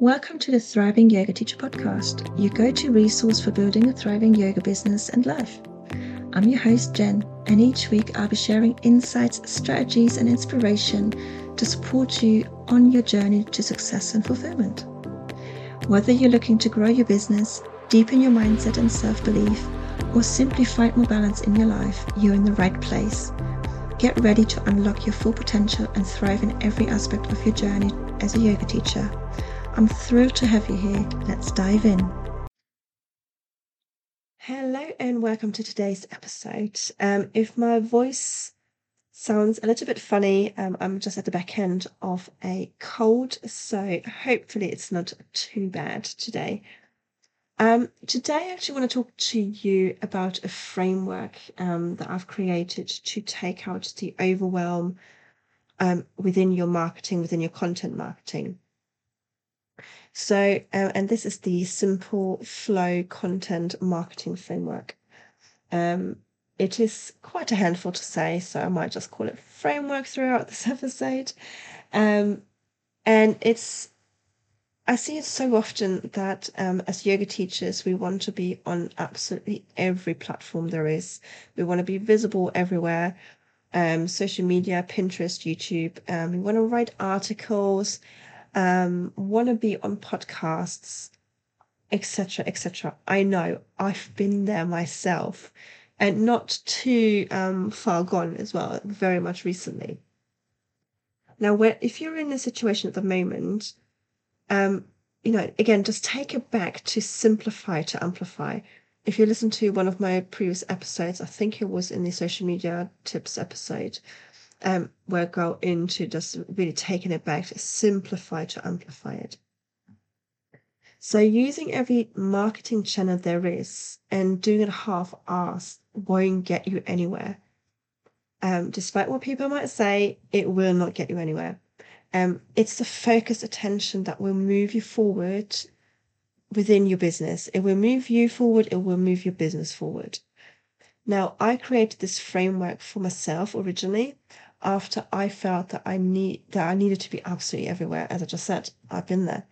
Welcome to the Thriving Yoga Teacher podcast, your go to resource for building a thriving yoga business and life. I'm your host, Jen, and each week I'll be sharing insights, strategies, and inspiration to support you on your journey to success and fulfillment. Whether you're looking to grow your business, deepen your mindset and self belief, or simply find more balance in your life, you're in the right place. Get ready to unlock your full potential and thrive in every aspect of your journey as a yoga teacher. I'm thrilled to have you here. Let's dive in. Hello, and welcome to today's episode. Um, if my voice sounds a little bit funny, um, I'm just at the back end of a cold, so hopefully it's not too bad today. Um, today, I actually want to talk to you about a framework um, that I've created to take out the overwhelm um, within your marketing, within your content marketing. So, uh, and this is the simple flow content marketing framework. Um, it is quite a handful to say, so I might just call it framework throughout this episode. Um, and it's I see it so often that um, as yoga teachers, we want to be on absolutely every platform there is. We want to be visible everywhere um, social media, Pinterest, YouTube. Um, we want to write articles, um, want to be on podcasts, etc., etc. I know I've been there myself and not too um, far gone as well, very much recently. Now, where, if you're in a situation at the moment um, you know, again, just take it back to simplify to amplify. If you listen to one of my previous episodes, I think it was in the social media tips episode, um, I go into just really taking it back to simplify to amplify it. So using every marketing channel there is and doing it half-assed won't get you anywhere. Um, despite what people might say, it will not get you anywhere. Um, it's the focused attention that will move you forward within your business. It will move you forward, it will move your business forward. Now, I created this framework for myself originally after I felt that I need that I needed to be absolutely everywhere. As I just said, I've been there.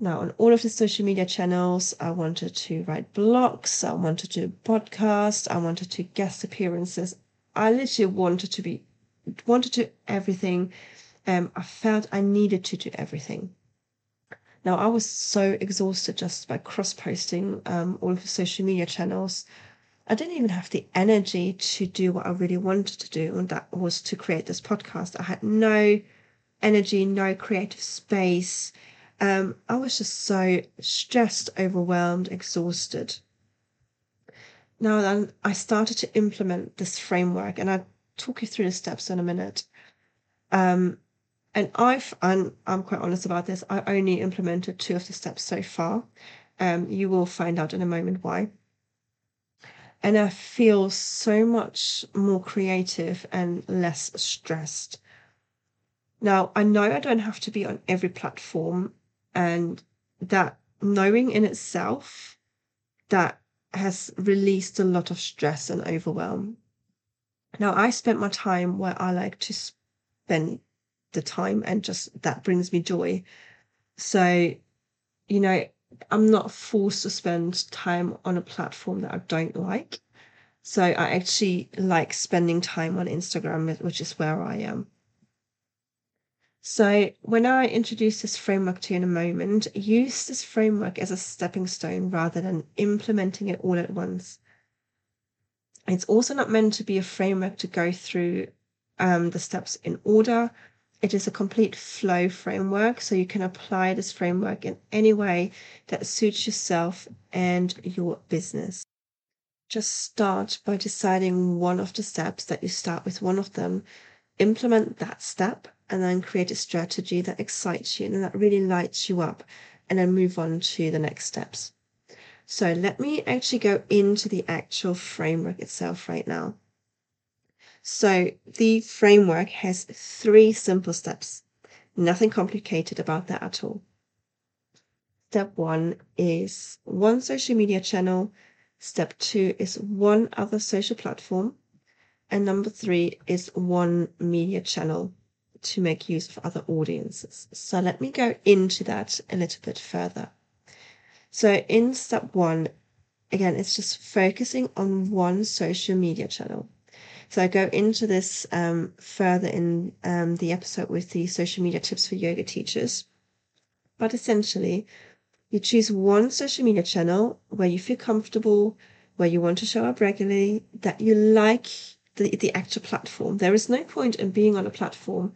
Now, on all of the social media channels, I wanted to write blogs, I wanted to do podcasts, I wanted to guest appearances. I literally wanted to be wanted to everything um, I felt I needed to do everything. Now, I was so exhausted just by cross posting um, all of the social media channels. I didn't even have the energy to do what I really wanted to do, and that was to create this podcast. I had no energy, no creative space. Um, I was just so stressed, overwhelmed, exhausted. Now, then I started to implement this framework, and I'll talk you through the steps in a minute. Um, and I've, and I'm quite honest about this, I only implemented two of the steps so far. Um, you will find out in a moment why. And I feel so much more creative and less stressed. Now, I know I don't have to be on every platform, and that knowing in itself that has released a lot of stress and overwhelm. Now, I spent my time where I like to spend the time and just that brings me joy. So, you know, I'm not forced to spend time on a platform that I don't like. So I actually like spending time on Instagram, which is where I am. So when I introduce this framework to you in a moment, use this framework as a stepping stone rather than implementing it all at once. It's also not meant to be a framework to go through um, the steps in order it is a complete flow framework, so you can apply this framework in any way that suits yourself and your business. Just start by deciding one of the steps that you start with one of them, implement that step, and then create a strategy that excites you and that really lights you up, and then move on to the next steps. So let me actually go into the actual framework itself right now. So the framework has three simple steps. Nothing complicated about that at all. Step one is one social media channel. Step two is one other social platform. And number three is one media channel. to make use of other audiences. So let me go into that a little bit further. So in step one, again, it's just focusing on one social media channel. So I go into this um, further in um, the episode with the social media tips for yoga teachers. But essentially, you choose one social media channel where you feel comfortable, where you want to show up regularly, that you like the, the actual platform. There is no point in being on a platform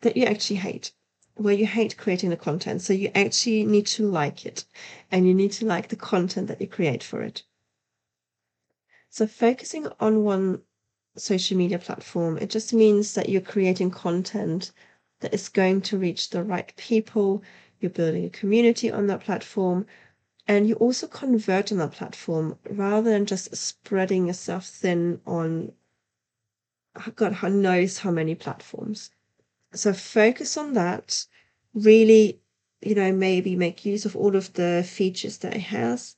that you actually hate, where you hate creating the content. So you actually need to like it and you need to like the content that you create for it. So focusing on one social media platform, it just means that you're creating content that is going to reach the right people. You're building a community on that platform. And you also convert on that platform rather than just spreading yourself thin on God knows how many platforms. So focus on that. Really, you know, maybe make use of all of the features that it has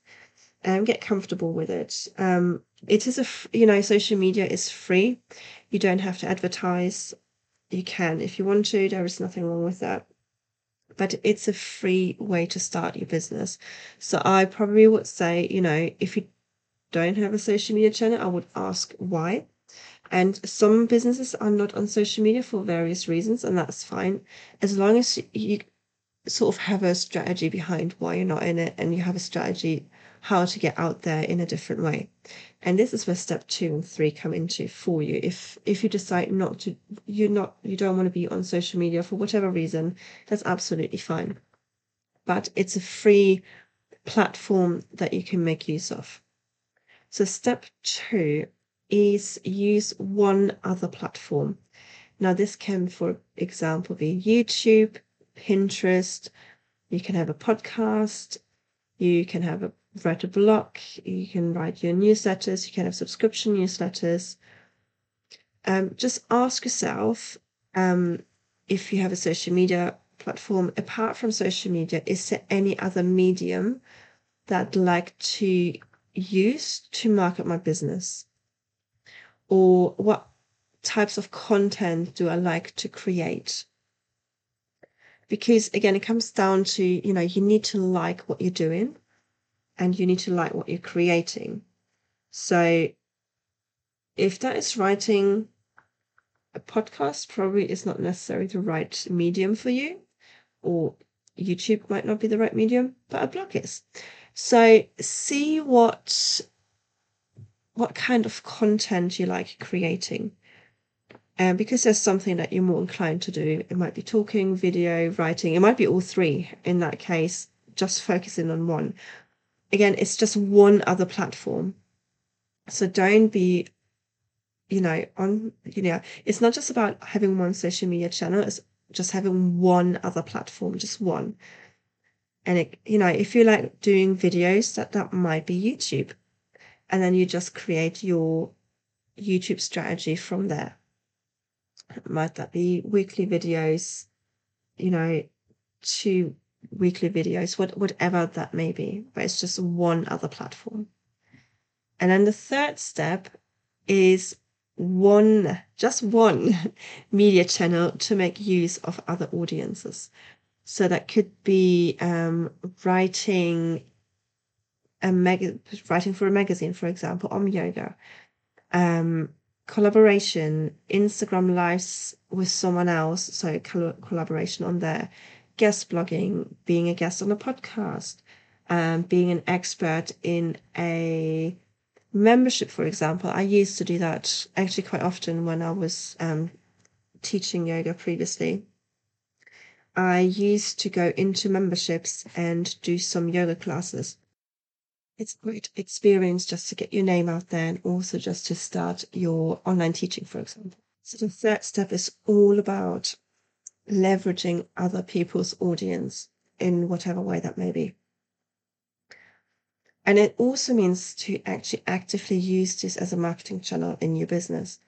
and get comfortable with it. Um, it is a, you know, social media is free. You don't have to advertise. You can if you want to. There is nothing wrong with that. But it's a free way to start your business. So I probably would say, you know, if you don't have a social media channel, I would ask why. And some businesses are not on social media for various reasons, and that's fine. As long as you sort of have a strategy behind why you're not in it and you have a strategy how to get out there in a different way. And this is where step two and three come into for you. If if you decide not to you're not you don't want to be on social media for whatever reason, that's absolutely fine. But it's a free platform that you can make use of. So step two is use one other platform. Now, this can, for example, be YouTube, Pinterest. You can have a podcast. You can have a write a blog. You can write your newsletters. You can have subscription newsletters. Um, just ask yourself um, if you have a social media platform apart from social media, is there any other medium that I'd like to use to market my business? or what types of content do I like to create? Because again, it comes down to, you know, you need to like what you're doing and you need to like what you're creating. So if that is writing a podcast, probably is not necessarily the right medium for you, or YouTube might not be the right medium, but a blog is. So see what what kind of content you like creating. And because there's something that you're more inclined to do, it might be talking, video, writing, it might be all three in that case, just focusing on one. Again, it's just one other platform. So don't be, you know, on, you know, it's not just about having one social media channel, it's just having one other platform, just one. And it, you know, if you like doing videos, that that might be YouTube and then you just create your YouTube strategy from there. Might that be weekly videos, you know, two weekly videos, what, whatever that may be, but it's just one other platform. And then the third step is one, just one media channel to make use of other audiences. So that could be um, writing a mag- writing for a magazine, for example, on yoga, um, collaboration, Instagram lives with someone else, so col- collaboration on there, guest blogging, being a guest on a podcast, um, being an expert in a membership, for example. I used to do that actually quite often when I was um, teaching yoga previously. I used to go into memberships and do some yoga classes it's a great experience just to get your name out there and also just to start your online teaching, for example. So the third step is all about leveraging other people's audience in whatever way that may be. And it also means to actually actively use this as a marketing channel in your business.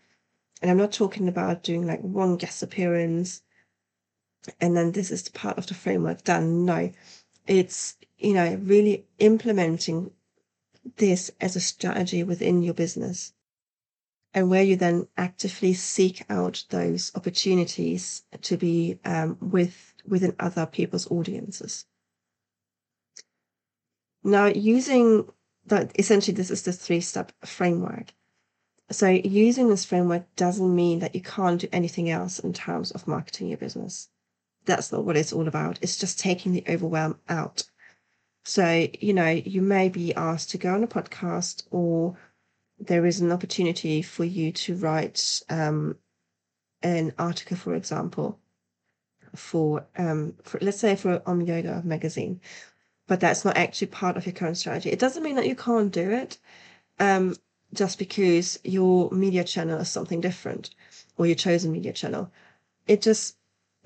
And I'm not talking about doing like one guest appearance and then this is the part of the framework done. No, it's, you know, really implementing this as a strategy within your business. And where you then actively seek out those opportunities to be um, with within other people's audiences. Now, using that, essentially, this is the three step framework. So, using this framework doesn't mean that you can't do anything else in terms of marketing your business. That's not what it's all about. It's just taking the overwhelm out. So, you know, you may be asked to go on a podcast or there is an opportunity for you to write um, an article, for example, for, um, for let's say for Om Yoga magazine, but that's not actually part of your current strategy. It doesn't mean that you can't do it um, just because your media channel is something different or your chosen media channel. It just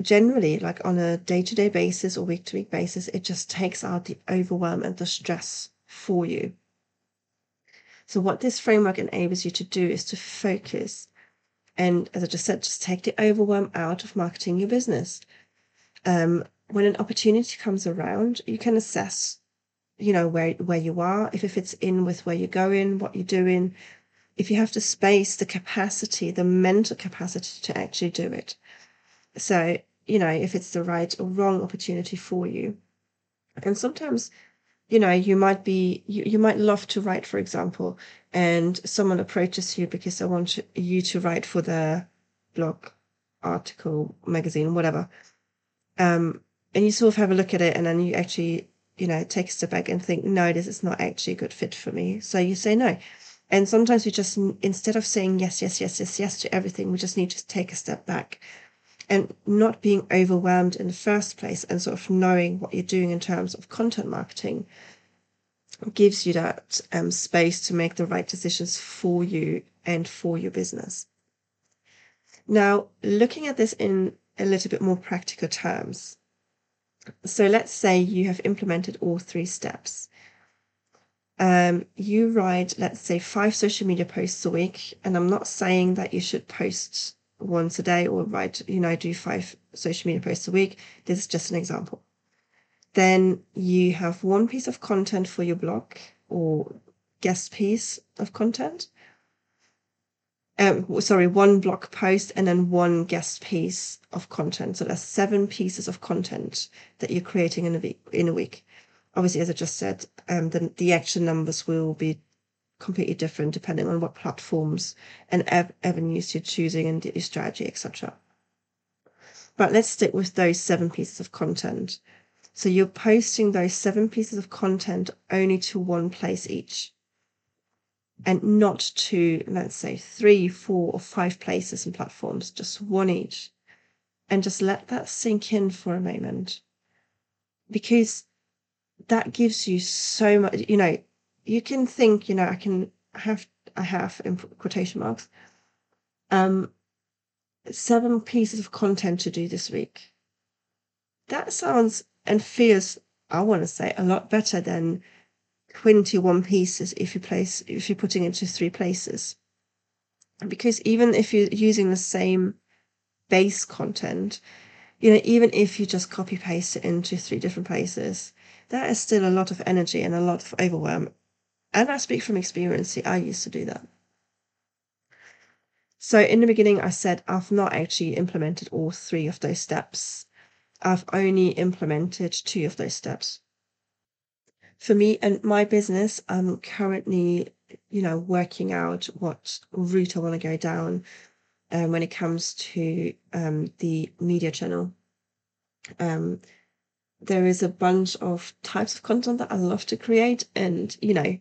generally, like on a day to day basis or week to week basis, it just takes out the overwhelm and the stress for you. So, what this framework enables you to do is to focus. And as I just said, just take the overwhelm out of marketing your business. Um, when an opportunity comes around, you can assess, you know, where where you are, if it fits in with where you're going, what you're doing, if you have the space, the capacity, the mental capacity to actually do it. So, you know, if it's the right or wrong opportunity for you. And sometimes you know you might be you, you might love to write for example and someone approaches you because they want you to write for their blog article magazine whatever um and you sort of have a look at it and then you actually you know take a step back and think no this is not actually a good fit for me. So you say no. And sometimes we just instead of saying yes yes yes yes yes to everything we just need to take a step back and not being overwhelmed in the first place and sort of knowing what you're doing in terms of content marketing gives you that um, space to make the right decisions for you and for your business. Now, looking at this in a little bit more practical terms. So, let's say you have implemented all three steps. Um, you write, let's say, five social media posts a week, and I'm not saying that you should post once a day or write, you know, do five social media posts a week. This is just an example. Then you have one piece of content for your blog or guest piece of content. Um, sorry, one blog post and then one guest piece of content. So that's seven pieces of content that you're creating in a week. In a week, obviously, as I just said, um, the the action numbers will be completely different depending on what platforms and av- avenues you're choosing and your strategy, etc. But let's stick with those seven pieces of content. So you're posting those seven pieces of content only to one place each and not to, let's say, three, four, or five places and platforms, just one each. And just let that sink in for a moment because that gives you so much, you know, you can think, you know, I can have, I have in quotation marks, um, seven pieces of content to do this week. That sounds and feels, I want to say, a lot better than 21 pieces if you place, if you're putting into three places. Because even if you're using the same base content, you know, even if you just copy paste it into three different places, that is still a lot of energy and a lot of overwhelm and I speak from experience, I used to do that. So in the beginning, I said I've not actually implemented all three of those steps. I've only implemented two of those steps. For me and my business, I'm currently, you know, working out what route I want to go down um, when it comes to um, the media channel. Um, there is a bunch of types of content that I love to create, and you know,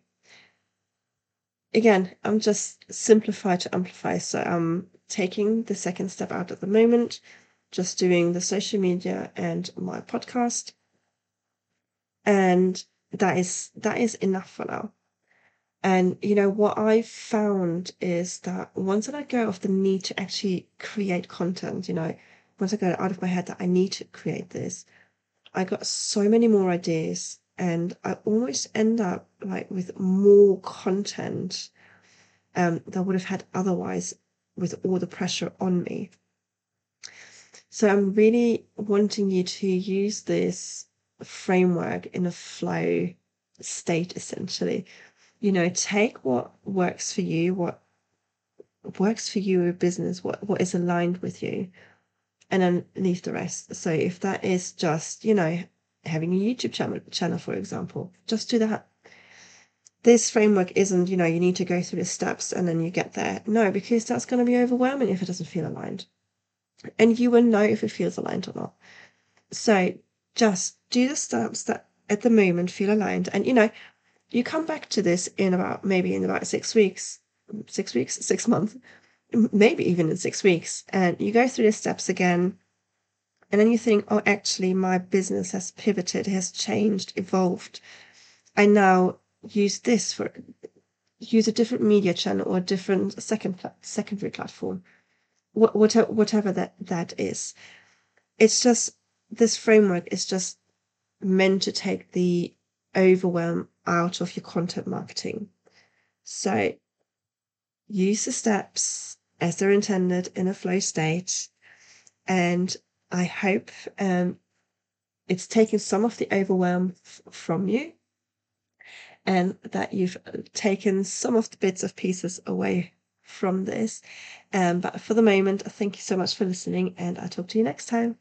again, I'm just simplify to amplify. So I'm taking the second step out at the moment, just doing the social media and my podcast. And that is that is enough for now. And you know what I found is that once I let go of the need to actually create content, you know, once I got out of my head that I need to create this, I got so many more ideas and I almost end up like with more content um, that I would have had otherwise with all the pressure on me. So I'm really wanting you to use this framework in a flow state essentially. You know, take what works for you, what works for you, business, what what is aligned with you, and then leave the rest. So if that is just, you know, having a YouTube channel, channel for example, just do that. This framework isn't, you know, you need to go through the steps and then you get there. No, because that's going to be overwhelming if it doesn't feel aligned. And you will know if it feels aligned or not. So just do the steps that at the moment feel aligned. And, you know, you come back to this in about maybe in about six weeks, six weeks, six months, maybe even in six weeks. And you go through the steps again. And then you think, oh, actually, my business has pivoted, has changed, evolved. I now use this for use a different media channel or a different second secondary platform, whatever whatever that that is. It's just this framework is just meant to take the overwhelm out of your content marketing. So use the steps as they're intended in a flow state. And I hope um, it's taken some of the overwhelm f- from you and that you've taken some of the bits of pieces away from this. Um, but for the moment, thank you so much for listening, and I'll talk to you next time.